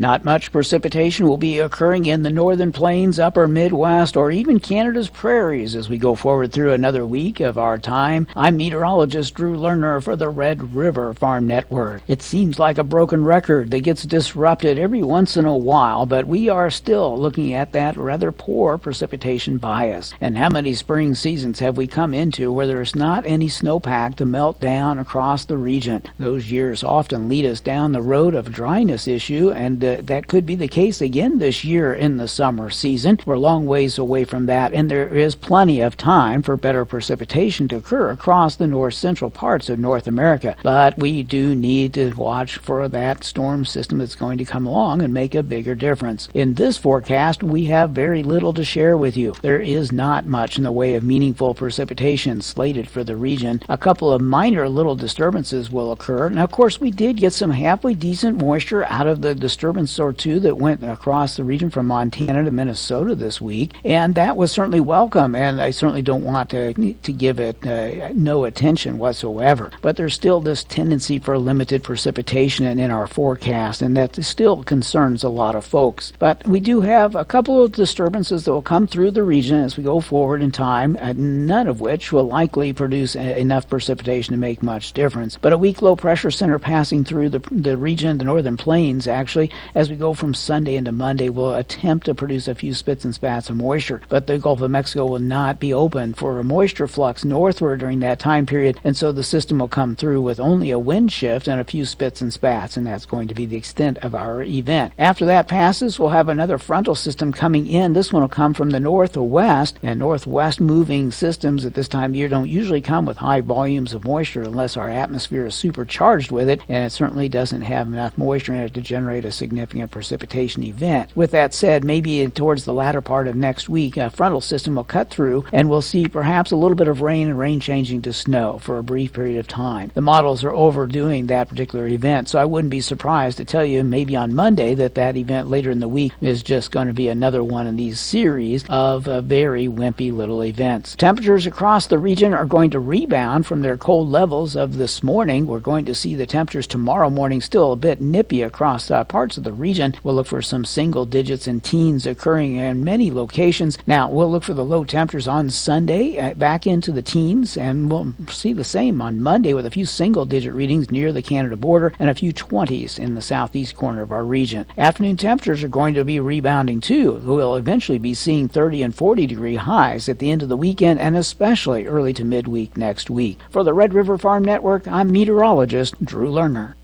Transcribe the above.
Not much precipitation will be occurring in the northern plains, upper Midwest, or even Canada's prairies as we go forward through another week of our time. I'm meteorologist Drew Lerner for the Red River Farm Network. It seems like a broken record that gets disrupted every once in a while, but we are still looking at that rather poor precipitation bias. And how many spring seasons have we come into where there's not any snowpack to melt down across the region? Those years often lead us down the road of dryness issue, and uh, that could be the case again this year in the summer season. We're long ways away from that, and there is plenty of time for better precipitation to occur across the north central parts of North America. But we do need to watch for that storm system that's going to come along and make a bigger difference. In this forecast, we have very little to share with you. There is not much in the way of meaningful precipitation slated for the region. A couple of minor little disturbances will occur. Now, of course, we did get some halfway decent moisture out of the disturbance or two that went across the region from Montana to Minnesota this week, and that was certainly welcome. And I certainly don't want to to give it uh, no attention whatsoever. But there's still this tendency for limited precipitation in our forecast, and that still concerns a lot of folks. But we do have a couple of disturbances that will come through the region as we go forward in time, none of which will likely produce enough precipitation to make much difference. But a weak low pressure center passing through the, the region, the northern plains, actually, as we go from Sunday into Monday, we'll attempt to produce a few spits and spats of moisture. But the Gulf of Mexico will not be open for a moisture flux northward during that time period, and so the system will come through with only a wind shift and a few spits and spats, and that's going to be the extent of our event. After that passes, we'll have another frontal system coming in. This one will come from the northwest, and northwest moving systems at this time of year don't usually come with high volumes of moisture unless our atmosphere is supercharged with it, and it certainly doesn't have enough moisture in it to generate a significant precipitation event. With that said, maybe towards the latter part of next week, a frontal system will cut through, and we'll see perhaps a little bit of rain and rain changing to snow for a brief period of time. The models are overdoing that particular event, so I wouldn't be surprised to tell you maybe on Monday that that event later in the week is just going to be another one in these series of uh, very wimpy little events. Temperatures across the region are going to rebound from their cold levels of this morning. We're going to see the temperatures tomorrow morning still a bit nippy across uh, parts of the region. We'll look for some single digits and teens occurring in many locations. Now, we'll look for the low temperatures on Sunday uh, back into the teens, and we'll see the same on Monday with a few single digit readings near the Canada border and a few 20s in the southeast corner of our region. Afternoon temperatures are going to be rebounding too. We'll eventually be seeing 30 and 40 degree highs at the end of the weekend and especially early to midweek next week. For the Red River Farm Network, I'm meteorologist Drew Lerner.